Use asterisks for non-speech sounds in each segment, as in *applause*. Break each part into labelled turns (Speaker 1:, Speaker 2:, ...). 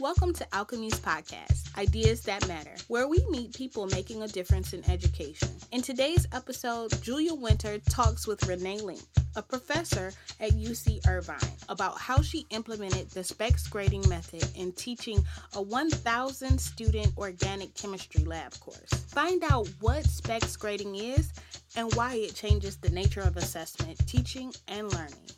Speaker 1: Welcome to Alchemie's podcast, Ideas That Matter, where we meet people making a difference in education. In today's episode, Julia Winter talks with Renee Link, a professor at UC Irvine, about how she implemented the specs grading method in teaching a 1,000 student organic chemistry lab course. Find out what specs grading is and why it changes the nature of assessment, teaching, and learning.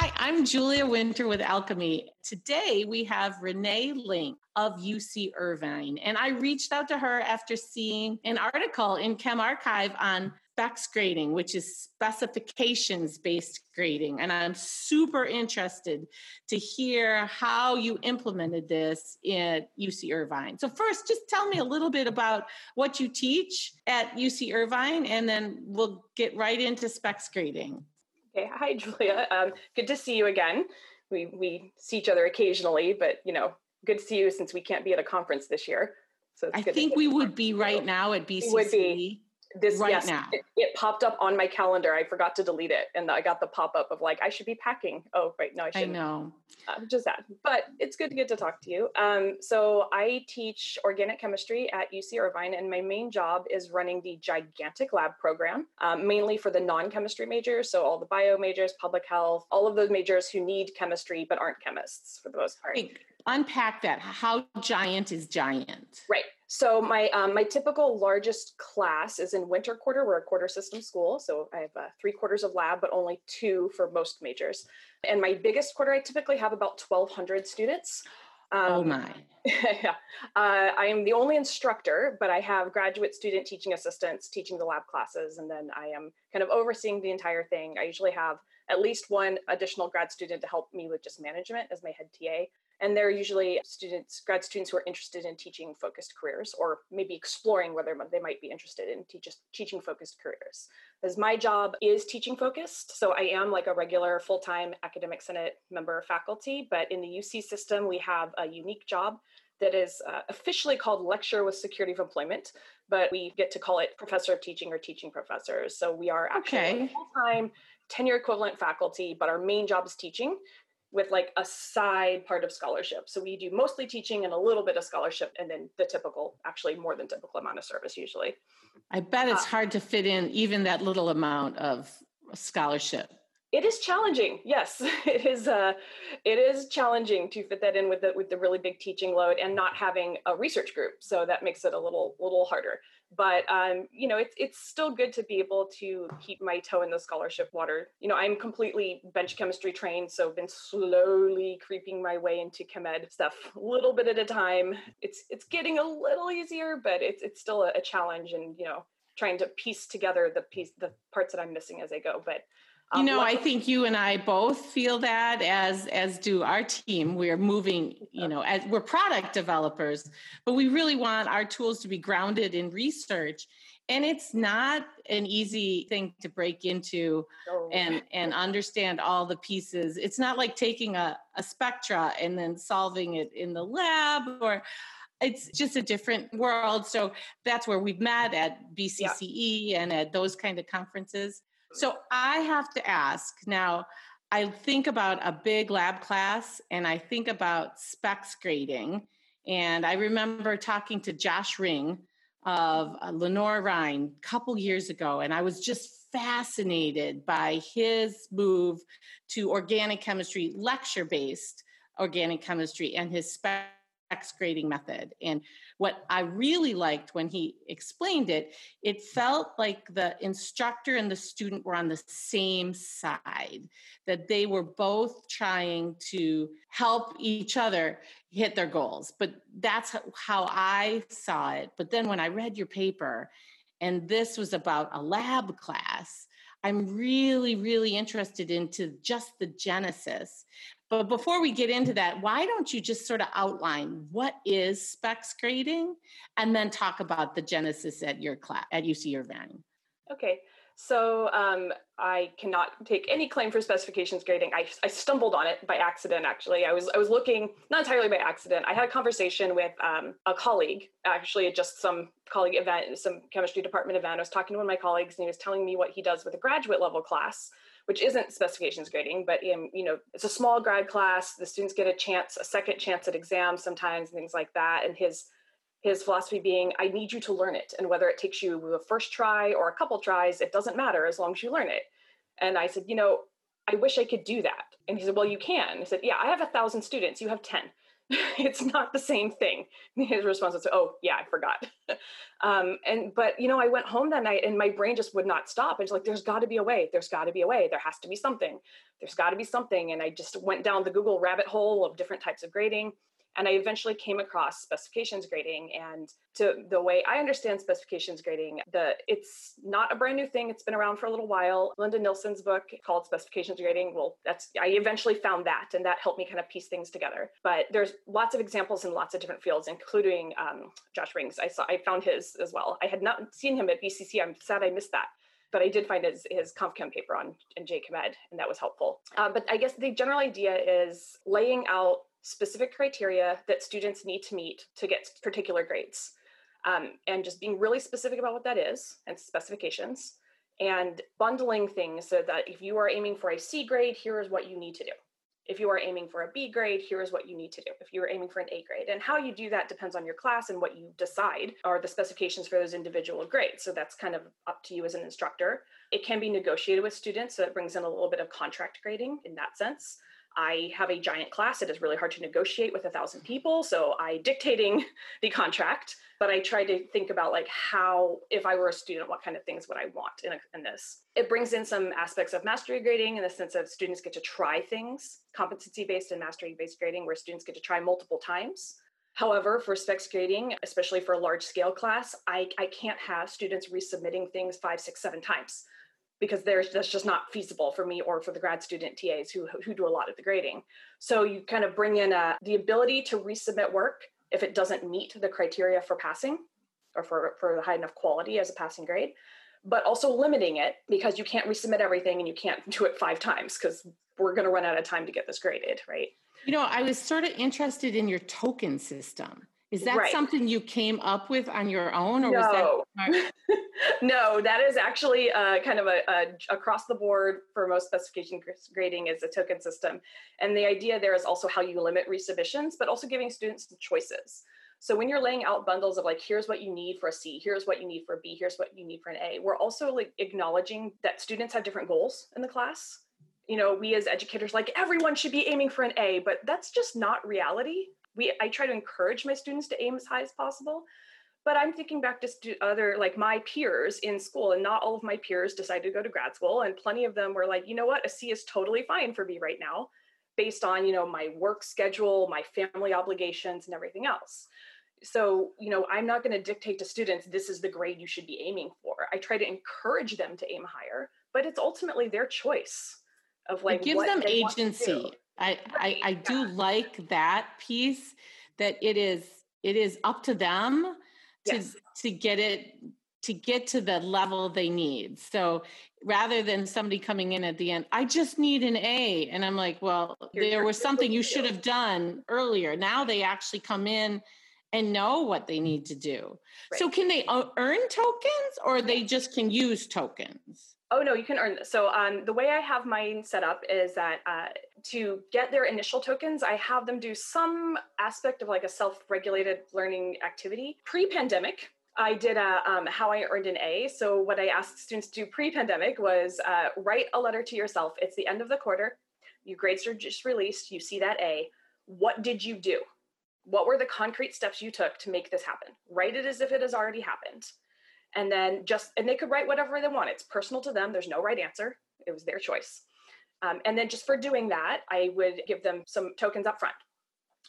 Speaker 2: Hi, I'm Julia Winter with Alchemie. Today we have Renee Link of UC Irvine, and I reached out to her after seeing an article in ChemRxiv on specs grading, which is specifications based grading. And I'm super interested to hear how you implemented this at UC Irvine. So, first, just tell me a little bit about what you teach at UC Irvine, and then we'll get right into specs grading.
Speaker 3: Okay, *laughs* hi Julia. Um, good to see you again. We we see each other occasionally, but you know, good to see you since we can't be at a conference this year.
Speaker 2: So I think we would be right now at BCC. Would be
Speaker 3: this right yes, now. It, it, popped up on my calendar. I forgot to delete it, and I got the pop up of like I should be packing. Oh, right, no, I should.
Speaker 2: I know.
Speaker 3: Uh, just that, but it's good to get to talk to you. Um, so I teach organic chemistry at UC Irvine, and my main job is running the gigantic lab program, um, mainly for the non-chemistry majors. So all the bio majors, public health, all of those majors who need chemistry but aren't chemists for the most part.
Speaker 2: Hey, unpack that. How giant is giant?
Speaker 3: Right. So my um, my typical largest class is in winter quarter. We're a quarter system school, so I have uh, three quarters of lab, but only two for most majors. And my biggest quarter, I typically have about twelve hundred students.
Speaker 2: Um, oh my! *laughs*
Speaker 3: yeah, uh, I am the only instructor, but I have graduate student teaching assistants teaching the lab classes, and then I am kind of overseeing the entire thing. I usually have at least one additional grad student to help me with just management as my head TA and they're usually students grad students who are interested in teaching focused careers or maybe exploring whether they might be interested in teach, teaching focused careers. As my job is teaching focused so i am like a regular full-time academic senate member of faculty but in the uc system we have a unique job that is uh, officially called Lecture with security of employment but we get to call it professor of teaching or teaching professors. So we are actually okay. full-time tenure equivalent faculty but our main job is teaching with like a side part of scholarship. So we do mostly teaching and a little bit of scholarship, and then the typical, actually more than typical amount of service usually.
Speaker 2: I bet it's uh, hard to fit in even that little amount of scholarship.
Speaker 3: It is challenging. Yes, *laughs* it is. Uh, it is challenging to fit that in with the with the really big teaching load and not having a research group. So that makes it a little little harder. But um, you know, it's it's still good to be able to keep my toe in the scholarship water. You know, I'm completely bench chemistry trained, so been slowly creeping my way into chemed stuff, a little bit at a time. It's it's getting a little easier, but it's it's still a, a challenge, and you know, trying to piece together the piece the parts that I'm missing as I go. But
Speaker 2: you um, know, I think you and I both feel that as as do our team. We're moving, you know, as we're product developers, but we really want our tools to be grounded in research. And it's not an easy thing to break into and and understand all the pieces. It's not like taking a, a spectra and then solving it in the lab or it's just a different world. So that's where we've met at BCCE yeah. and at those kind of conferences. So I have to ask now. I think about a big lab class and I think about specs grading. And I remember talking to Josh Ring of uh, Lenoir-Rhyne a couple years ago, and I was just fascinated by his move to organic chemistry, lecture based organic chemistry, and his spec grading method. And what I really liked when he explained it, it felt like the instructor and the student were on the same side, that they were both trying to help each other hit their goals. But that's how I saw it. But then when I read your paper, and this was about a lab class, I'm really, really interested into just the genesis but before we get into that, why don't you just sort of outline what is specs grading and then talk about the genesis at your class at UC Irvine?
Speaker 3: Okay. So um, I cannot take any claim for specifications grading. I, I, stumbled on it by accident. Actually, I was I was looking not entirely by accident. I had a conversation with um, a colleague, actually, at just some colleague event, some chemistry department event. I was talking to one of my colleagues, and he was telling me what he does with a graduate level class, which isn't specifications grading, but in, you know, it's a small grad class. The students get a chance, a second chance at exams sometimes, and things like that. And his his philosophy being, I need you to learn it. And whether it takes you a first try or a couple tries, it doesn't matter as long as you learn it. And I said, you know, I wish I could do that. And he said, well, you can. I said, yeah, I have a thousand students. You have 10. *laughs* it's not the same thing. His response was, "Oh, yeah, I forgot." *laughs* um, and but you know, I went home that night and my brain just would not stop. It's like, "There's got to be a way. There's got to be a way. There has to be something. There's got to be something." And I just went down the Google rabbit hole of different types of grading and I eventually came across specifications grading. And to the way I understand specifications grading, the it's not a brand new thing. It's been around for a little while. Linda Nilson's book called Specifications Grading. Well, that's I eventually found that, and that helped me kind of piece things together. But there's lots of examples in lots of different fields, including um, Josh Rings. I saw I found his as well. I had not seen him at BCC. I'm sad I missed that but I did find his, his ConfChem paper on in JChemEd, and that was helpful. Uh, but I guess the general idea is laying out specific criteria that students need to meet to get particular grades. Um, and just being really specific about what that is and specifications and bundling things so that if you are aiming for a C grade, here is what you need to do. If you are aiming for a B grade, here is what you need to do. If you are aiming for an A grade, and how you do that depends on your class and what you decide are the specifications for those individual grades. So that's kind of up to you as an instructor. It can be negotiated with students, so it brings in a little bit of contract grading in that sense. I have a giant class. It is really hard to negotiate with a thousand people. So I dictating *laughs* the contract, but I try to think about like how, if I were a student, what kind of things would I want in, a, in this? It brings in some aspects of mastery grading in the sense of students get to try things, competency based and mastery based grading, where students get to try multiple times. However, for specs grading, especially for a large scale class, I, I can't have students resubmitting things five, six, seven times because there's that's just not feasible for me or for the grad student TAs who who do a lot of the grading. So you kind of bring in a, uh, the ability to resubmit work if it doesn't meet the criteria for passing or for for high enough quality as a passing grade, but also limiting it because you can't resubmit everything and you can't do it five times because we're going to run out of time to get this graded, right?
Speaker 2: You know, I was sort of interested in your token system is that right. something you came up with on your own, or
Speaker 3: no.
Speaker 2: was
Speaker 3: that? *laughs* no, that is actually uh, kind of a, a, across the board for most specification grading is a token system, and the idea there is also how you limit resubmissions, but also giving students the choices. So when you're laying out bundles of like, here's what you need for a C, here's what you need for a B, here's what you need for an A, we're also like acknowledging that students have different goals in the class. You know, we as educators, like everyone should be aiming for an A, but that's just not reality we I try to encourage my students to aim as high as possible. But I'm thinking back to other like my peers in school, and not all of my peers decided to go to grad school, and plenty of them were like, you know what, a C is totally fine for me right now, based on you know my work schedule, my family obligations, and everything else. So you know, I'm not going to dictate to students this is the grade you should be aiming for. I try to encourage them to aim higher, but it's ultimately their choice of like
Speaker 2: it gives them agency I, I, I do like that piece that it is it is up to them to yes. to get it to get to the level they need. So rather than somebody coming in at the end, I just need an A. And I'm like, well, there was something you should have done earlier. Now they actually come in and know what they need to do. Right. So can they earn tokens or they just can use tokens?
Speaker 3: Oh no, you can earn this. So um, the way I have mine set up is that uh, to get their initial tokens, I have them do some aspect of like a self-regulated learning activity. Pre-pandemic, I did a um, how I earned an A. So what I asked students to do pre-pandemic was uh, write a letter to yourself. It's the end of the quarter. Your grades are just released. You see that A. What did you do? What were the concrete steps you took to make this happen? Write it as if it has already happened and then just and they could write whatever they want. It's personal to them. There's no right answer. It was their choice. Um, and then just for doing that i would give them some tokens up front.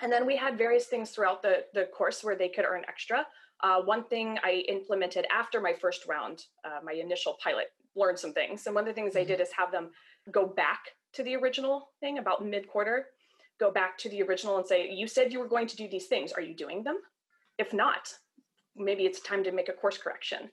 Speaker 3: And then we had various things throughout the, the course where they could earn extra. Uh, one thing i implemented after my first round uh, my initial pilot learned some things. And one of the things mm-hmm. i did is have them go back to the original thing about mid-quarter go back to the original and say you said you were going to do these things. Are you doing them? If not maybe it's time to make a course correction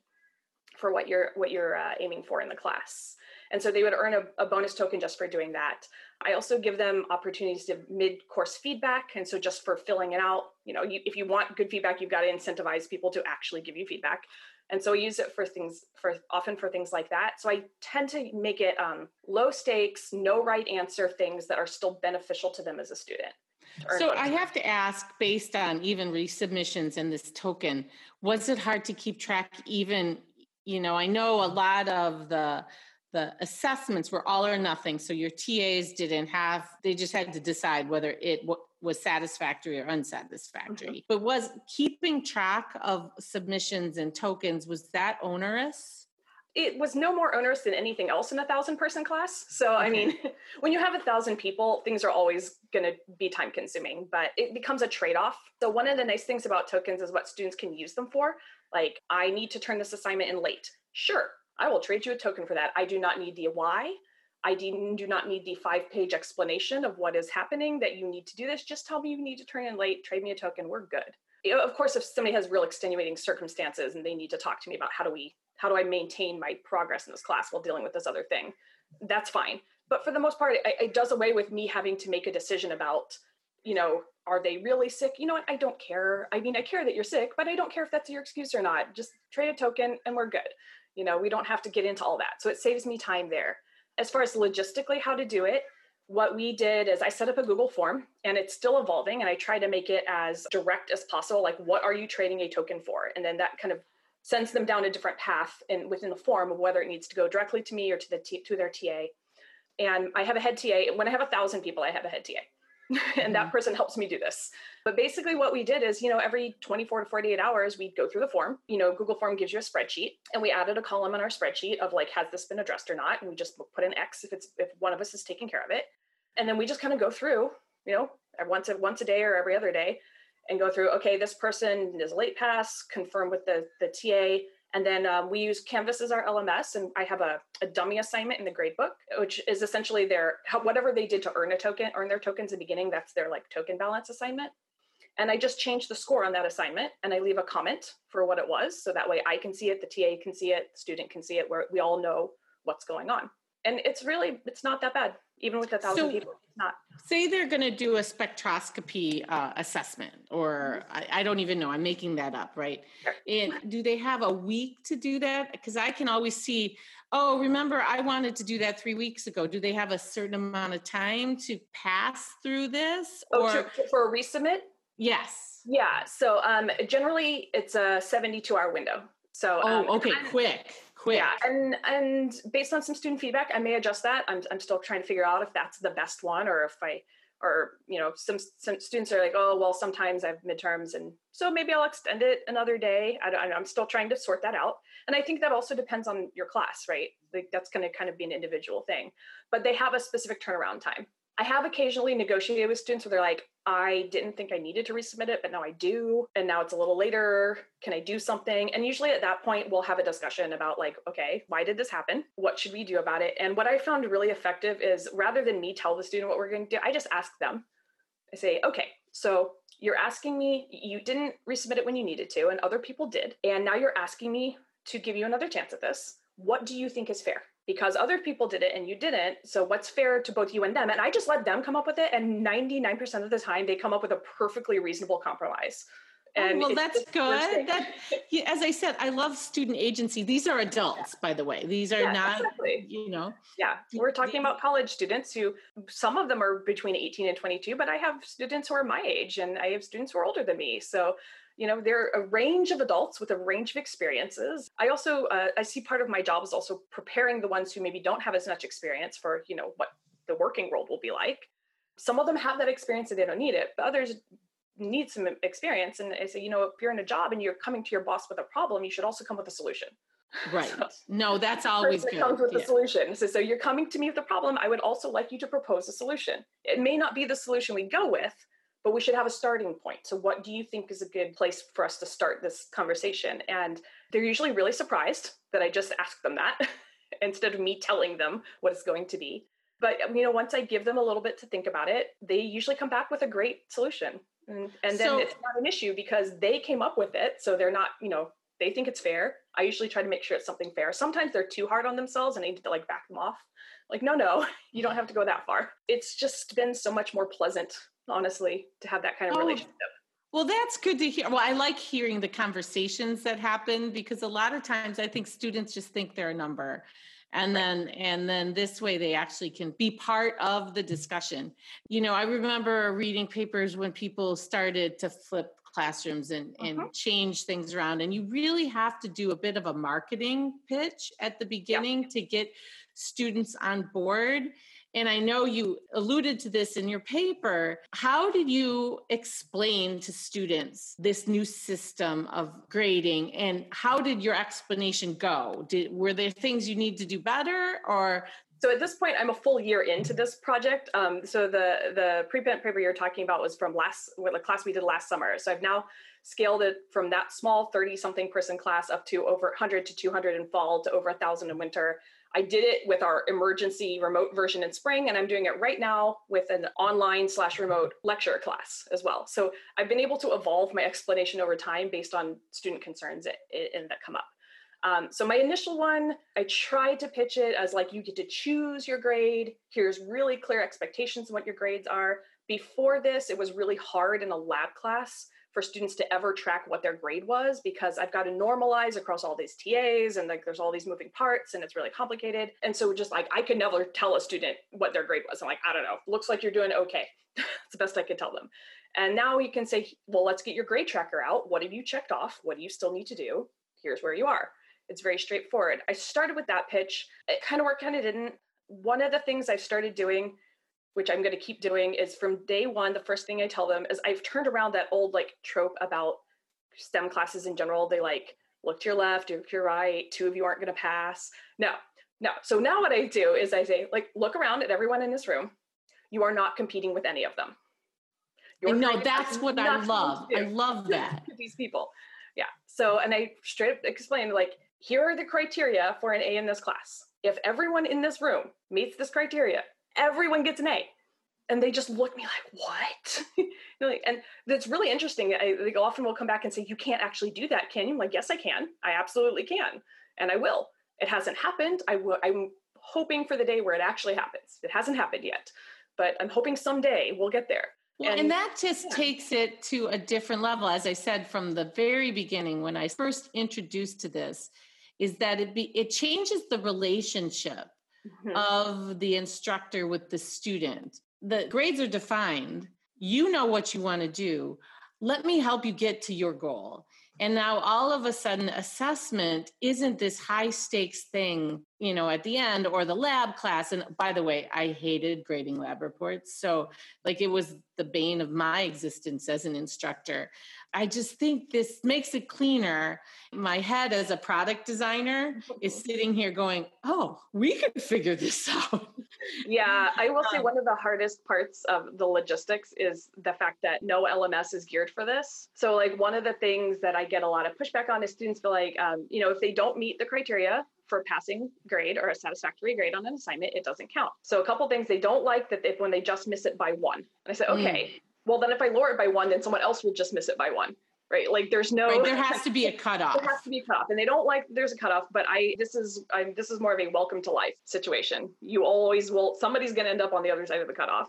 Speaker 3: for what you're what you're uh, aiming for in the class And so they would earn a, a bonus token just for doing that. I also give them opportunities to mid-course feedback. And so just for filling it out, you know, you, if you want good feedback, you've got to incentivize people to actually give you feedback. And so I use it for things for often for things like that. So I tend to make it um, low stakes, no right answer things that are still beneficial to them as a student.
Speaker 2: So I have to ask, based on even resubmissions and this token, was it hard to keep track even, you know, I know a lot of the the assessments were all or nothing. So your TAs didn't have, they just had to decide whether it w- was satisfactory or unsatisfactory. Mm-hmm. But was keeping track of submissions and tokens, was that onerous?
Speaker 3: It was no more onerous than anything else in a thousand person class. So, okay. I mean, *laughs* when you have a thousand people, things are always going to be time consuming, but it becomes a trade off. So, one of the nice things about tokens is what students can use them for. Like, I need to turn this assignment in late. Sure, I will trade you a token for that. I do not need the why. I do not need the five page explanation of what is happening that you need to do this. Just tell me you need to turn in late, trade me a token, we're good. Of course, if somebody has real extenuating circumstances and they need to talk to me about how do we, how do I maintain my progress in this class while dealing with this other thing, that's fine. But for the most part, it, it does away with me having to make a decision about, you know, are they really sick? You know what? I don't care. I mean, I care that you're sick, but I don't care if that's your excuse or not. Just trade a token and we're good. You know, we don't have to get into all that. So it saves me time there. As far as logistically how to do it, what we did is I set up a Google form and it's still evolving and I try to make it as direct as possible. Like, what are you trading a token for? And then that kind of sends them down a different path and within the form of whether it needs to go directly to me or to the t- to their TA. And I have a head TA. When I have a thousand people, I have a head TA. *laughs* and that mm-hmm. person helps me do this. But basically, what we did is, you know, every 24 to 48 hours, we'd go through the form. You know, Google Form gives you a spreadsheet, and we added a column in our spreadsheet of like, has this been addressed or not? And we just put an X if it's if one of us is taking care of it, and then we just kind of go through, you know, once a once a day or every other day, and go through. Okay, this person is late pass. Confirm with the the TA and then um, we use Canvas as our LMS, and I have a, a, dummy assignment in the gradebook, which is essentially their whatever they did to earn a token, earn their tokens in the beginning. That's their like token balance assignment. And I just change the score on that assignment, and I leave a comment for what it was, so that way I can see it, the TA can see it, the student can see it, where we all know what's going on. And it's really it's not that bad even with a thousand so, people not
Speaker 2: say they're going to do a spectroscopy uh, assessment or. I, I, don't even know i'm making that up right? Sure. and do they have a week to do that? Because i can always see oh remember i wanted to do that three weeks ago. Do they have a certain amount of time to pass through this
Speaker 3: oh, or to, for a resubmit?
Speaker 2: Yes.
Speaker 3: Yeah so um, generally it's a 72 hour window. So
Speaker 2: oh um, okay quick quick.
Speaker 3: Yeah, and and based on some student feedback, I may adjust that. I'm I'm still trying to figure out if that's the best one or if I or you know some some students are like oh well sometimes i have midterms and so maybe i'll extend it another day. I am still trying to sort that out. And i think that also depends on your class right? Like that's going to kind of be an individual thing. But they have a specific turnaround time. I have occasionally negotiated with students where they're like, I didn't think I needed to resubmit it, but now I do. And now it's a little later. Can I do something? And usually at that point, we'll have a discussion about, like, okay, why did this happen? What should we do about it? And what I found really effective is rather than me tell the student what we're going to do, I just ask them. I say, okay, so you're asking me, you didn't resubmit it when you needed to, and other people did. And now you're asking me to give you another chance at this. What do you think is fair? Because other people did it and you didn't. So what's fair to both you and them? And I just let them come up with it. And 99% of the time, they come up with a perfectly reasonable compromise.
Speaker 2: Oh, and oh, well, that's good. That, as I said, I love student agency. These are adults, yeah. by the way. These are yeah, not, exactly. you know.
Speaker 3: Yeah, we're talking about college students who, some of them are between 18 and 22, but I have students who are my age and I have students who are older than me. So you know they're a range of adults with a range of experiences. I also uh, i see part of my job is also preparing the ones who maybe don't have as much experience for you know what the working world will be like. Some of them have that experience and they don't need it but others need some experience and i say you know if you're in a job and you're coming to your boss with a problem you should also come with a solution.
Speaker 2: Right. *laughs* So, no that's *laughs* always good.
Speaker 3: comes with yeah. the solution. So, so you're coming to me with a problem i would also like you to propose a solution. It may not be the solution we go with but we should have a starting point. So, what do you think is a good place for us to start this conversation? And they're usually really surprised that I just ask them that *laughs* instead of me telling them what it's going to be. But um, you know, once I give them a little bit to think about it, they usually come back with a great solution. And, and then so, it's not an issue because they came up with it. So they're not, you know, they think it's fair. I usually try to make sure it's something fair. Sometimes they're too hard on themselves and I need to like back them off. Like, no, no, *laughs* you don't have to go that far. It's just been so much more pleasant, honestly, to have that kind of oh. relationship.
Speaker 2: Well, that's good to hear. Well, I like hearing the conversations that happen because a lot of times I think students just think they're a number and then and then this way they actually can be part of the discussion you know i remember reading papers when people started to flip classrooms and and uh-huh. change things around and you really have to do a bit of a marketing pitch at the beginning yeah. to get students on board and I know you alluded to this in your paper. How did you explain to students this new system of grading? And how did your explanation go? Did, were there things you need to do better or?
Speaker 3: So at this point i'm a full year into this project. Um, so the the preprint paper you're talking about was from last what the class we did last summer. So i've now scaled it from that small 30 something person class up to over 100 to 200 in fall to over 1000 in winter I did it with our emergency remote version in spring, and I'm doing it right now with an online slash remote *laughs* lecture class as well. So I've been able to evolve my explanation over time based on student concerns that, that come up. Um, so my initial one, I tried to pitch it as like you get to choose your grade. Here's really clear expectations of what your grades are. Before this, it was really hard in a lab class for students to ever track what their grade was because I've got to normalize across all these TAs and like there's all these moving parts and it's really complicated. And so just like I could never tell a student what their grade was. I'm like, I don't know, looks like you're doing okay. *laughs* It's the best I could tell them. And now you can say, well, let's get your grade tracker out. What have you checked off? What do you still need to do? Here's where you are. It's very straightforward. I started with that pitch. It kind of worked, kind of didn't. One of the things I started doing which I'm going to keep doing, is from day one, the first thing I tell them is I've turned around that old like trope about STEM classes in general. They like look to your left, look to your right, two of you aren't going to pass. No, no. So now what I do is I say, like, look around at everyone in this room. You are not competing with any of them.
Speaker 2: no, that's what I love. I love *laughs* that.
Speaker 3: These people. Yeah. So, and I straight up explain, like, here are the criteria for an A in this class. If everyone in this room meets this criteria, everyone gets an A. And they just look at me like, what? *laughs* and that's really interesting. I they often will come back and say, you can't actually do that, can you? I'm like, yes, I can. I absolutely can. And I will. It hasn't happened. I will, I'm hoping for the day where it actually happens. It hasn't happened yet, but I'm hoping someday we'll get there.
Speaker 2: Well, and, and, that just yeah. takes it to a different level. As I said from the very beginning, when I first introduced to this, is that it be it changes the relationship mm-hmm. of the instructor with the student. The grades are defined. You know what you want to do. Let me help you get to your goal. And now all of a sudden, assessment isn't this high stakes thing, you know, at the end or the lab class. And by the way, I hated grading lab reports. So, like, it was the bane of my existence as an instructor. I just think this makes it cleaner. My head as a product designer is *laughs* sitting here going, oh, we can figure this *laughs* out.
Speaker 3: Yeah, I will say um, one of the hardest parts of the logistics is the fact that no LMS is geared for this. So, like, one of the things that I get a lot of pushback on is students feel like, um, you know, if they don't meet the criteria, for passing grade or a satisfactory grade on an assignment, it doesn't count. So a couple things they don't like that if when they just miss it by one. And I said, okay, mm well, then if I lower it by one, then someone else will just miss it by one. Right. Like there's no,
Speaker 2: right, there has to be a *laughs* cutoff.
Speaker 3: There has to be a cutoff. And they don't like there's a cutoff, but I, this is, I, this is more of a welcome to life situation. You always will, somebody's going to end up on the other side of the cutoff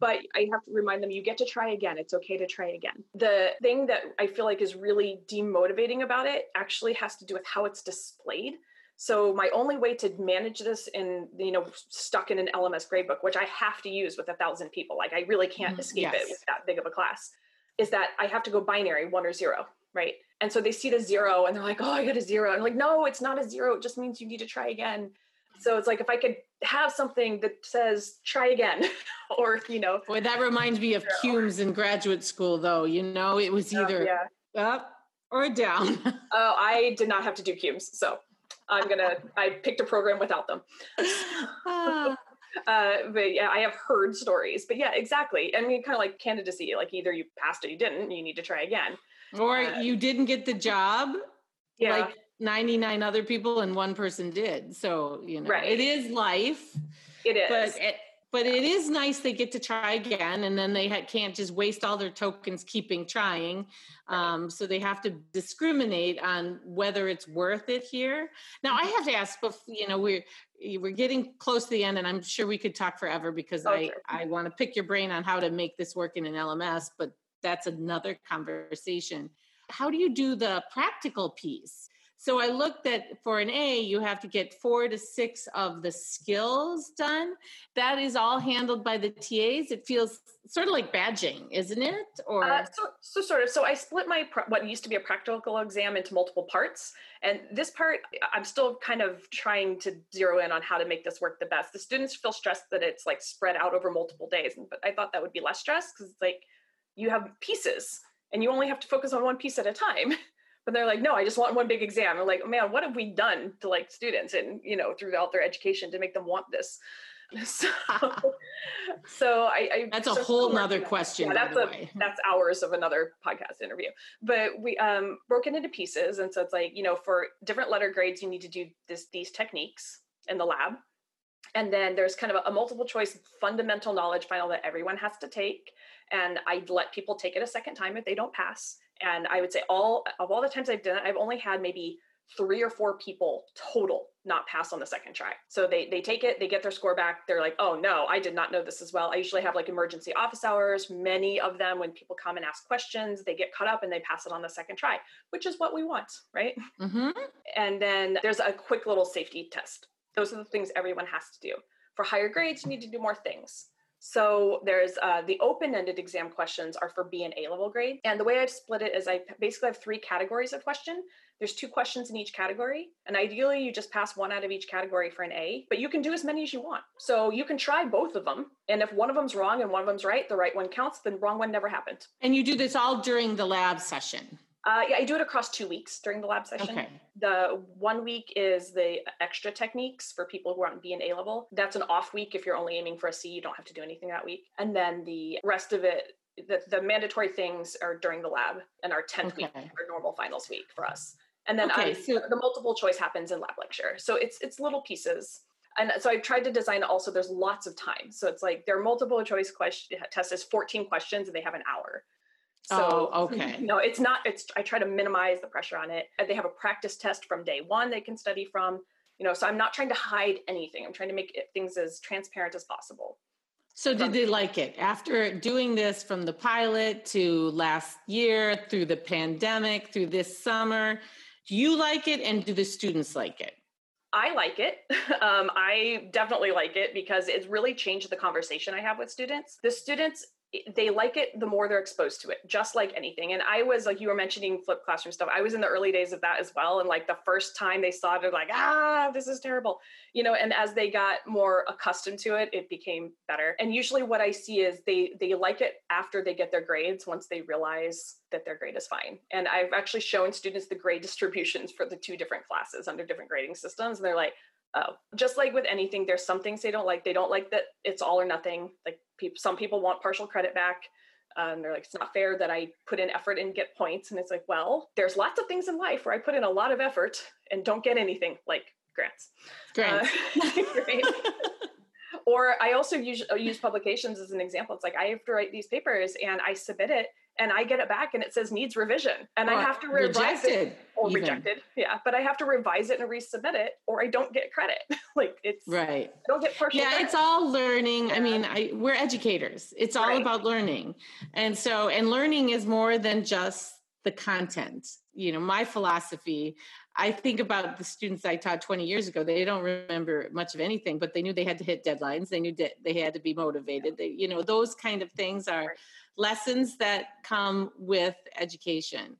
Speaker 3: but I have to remind them you get to try again. It's okay to try again. The thing that I feel like is really demotivating about it actually has to do with how it's displayed. So my only way to manage this in, you know, stuck in an LMS gradebook, which I have to use with a thousand people, like I really can't mm-hmm. escape yes. it with that big of a class, is that I have to go binary, one or zero, right? And so they see the zero and they're like, oh, I got a zero. And I'm like, no, it's not a zero. It just means you need to try again. So it's like if I could have something that says try again, *laughs* or you know.
Speaker 2: Boy, that reminds me of cumes in graduate school, though. You know, it was oh, either yeah. up or down. *laughs*
Speaker 3: oh, I did not have to do cumes, so I'm gonna. I picked a program without them. Ah. *laughs* uh, but yeah, I have heard stories. But yeah, exactly. I mean, kind of like candidacy. Like either you passed or you didn't. You need to try again.
Speaker 2: Or uh, you didn't get the job. Yeah. Like 99 other people and one person did. So you know, right. it is life.
Speaker 3: It is.
Speaker 2: But it, but it is nice they get to try again and then they ha- can't just waste all their tokens keeping trying. Um, so they have to discriminate on whether it's worth it here. Now i mm-hmm. have to ask but you know we're we're getting close to the end and i'm sure we could talk forever because okay. i i want to pick your brain on how to make this work in an lms but that's another conversation. How do you do the practical piece so I looked at for an A, you have to get four to six of the skills done. That is all handled by the TAs. It feels sort of like badging, isn't it?
Speaker 3: Or uh, so, so sort of. So I split my what used to be a practical exam into multiple parts, and this part I'm still kind of trying to zero in on how to make this work the best. The students feel stressed that it's like spread out over multiple days, but I thought that would be less stress because it's like you have pieces and you only have to focus on one piece at a time. *laughs* but they're like no i just want one big exam. I'm like man what have we done to like students and you know throughout their education to make them want this? *laughs* So, *laughs* so I, I
Speaker 2: that's a whole nother question.
Speaker 3: Yeah, that's a, *laughs* that's hours of another podcast interview. But we um broke it into pieces, and so it's like you know for different letter grades you need to do this these techniques in the lab, and then there's kind of a, a multiple choice fundamental knowledge final that everyone has to take, and I let people take it a second time if they don't pass and I would say all of all the times I've done it, I've only had maybe three or four people total not pass on the second try. So they they take it, they get their score back. They're like, "Oh no, I did not know this as well." I usually have like emergency office hours. Many of them when people come and ask questions, they get caught up and they pass it on the second try, which is what we want, right? Mm-hmm. And then there's a quick little safety test. Those are the things everyone has to do. For higher grades, you need to do more things. So there's uh, the open-ended exam questions are for B and A level grade. And the way I've split it is I basically have three categories of question. There's two questions in each category. And ideally you just pass one out of each category for an A, but you can do as many as you want. So you can try both of them. And if one of them's wrong and one of them's right, the right one counts, the wrong one never happened.
Speaker 2: And you do this all during the lab session.
Speaker 3: Uh, yeah, I do it across two weeks during the lab session. Okay. The one week is the extra techniques for people who aren't B and A level. That's an off week if you're only aiming for a C. You don't have to do anything that week. And then the rest of it, the, the mandatory things are during the lab and our 10th okay. week, our normal finals week for us. And then okay, I, so the multiple choice happens in lab lecture. So it's it's little pieces and so I've tried to design also. There's lots of time, so it's like their multiple choice question test is 14 questions, and they have an hour.
Speaker 2: So, oh, *laughs* okay.
Speaker 3: No, it's not. It's I try to minimize the pressure on it. They have a practice test from day one they can study from. You know, so I'm not trying to hide anything. I'm trying to make it, things as transparent as possible.
Speaker 2: So, did they like it after doing this from the pilot to last year through the pandemic through this summer? Do you like it, and do the students like it?
Speaker 3: I like it. *laughs* Um, I definitely like it because it's really changed the conversation I have with students. The students they like it the more they're exposed to it just like anything. And i was like you were mentioning flipped classroom stuff i was in the early days of that as well. And like the first time they saw it they're like ah this is terrible you know? And as they got more accustomed to it it became better. And usually what i see is they they like it after they get their grades once they realize that their grade is fine. And i've actually shown students the grade distributions for the two different classes under different grading systems and they're like oh just like with anything there's some things they don't like. They don't like that it's all or nothing. Like people some people want partial credit back um, they're like it's not fair that i put in effort and get points. And it's like well there's lots of things in life where i put in a lot of effort and don't get anything like grants.
Speaker 2: Grants. Uh, *laughs* *laughs*
Speaker 3: or i also use, use publications as an example. It's like i have to write these papers and i submit it and I get it back and it says needs revision and or I have to revise rejected, it or even. rejected. Yeah. But I have to revise it and resubmit it or I don't get credit. *laughs* like it's
Speaker 2: right.
Speaker 3: I don't get partial.
Speaker 2: Yeah.
Speaker 3: Credit.
Speaker 2: It's all learning. Yeah. I mean, I, we're educators. It's all right. about learning. And so, and learning is more than just the content. You know, my philosophy, I think about the students I taught 20 years ago. They don't remember much of anything, but they knew they had to hit deadlines. They knew that they had to be motivated. They, you know, those kind of things are lessons that come with education.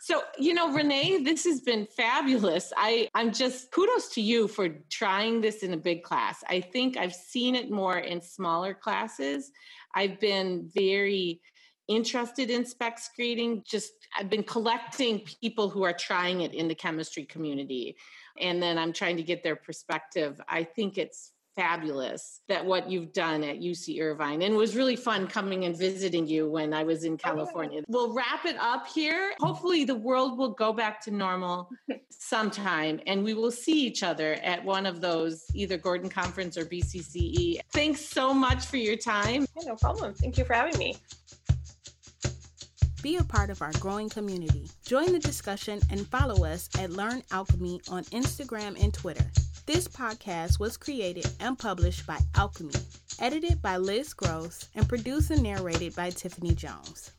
Speaker 2: So, you know, Renee, this has been fabulous. I, I'm just kudos to you for trying this in a big class. I think I've seen it more in smaller classes. I've been very interested in specs grading. Just I've been collecting people who are trying it in the chemistry community. And then I'm trying to get their perspective. I think it's fabulous that what you've done at UC Irvine and it was really fun coming and visiting you when I was in oh, California. We'll wrap it up here. Hopefully the world will go back to normal *laughs* sometime and we will see each other at one of those either Gordon Conference or BCCE. Thanks so much for your time.
Speaker 3: Yeah, no problem. Thank you for having me.
Speaker 1: Be a part of our growing community. Join the discussion and follow us at Learn Alchemie on Instagram and Twitter. This podcast was created and published by Alchemie, edited by Liz Gross, and produced and narrated by Tiffany Jones.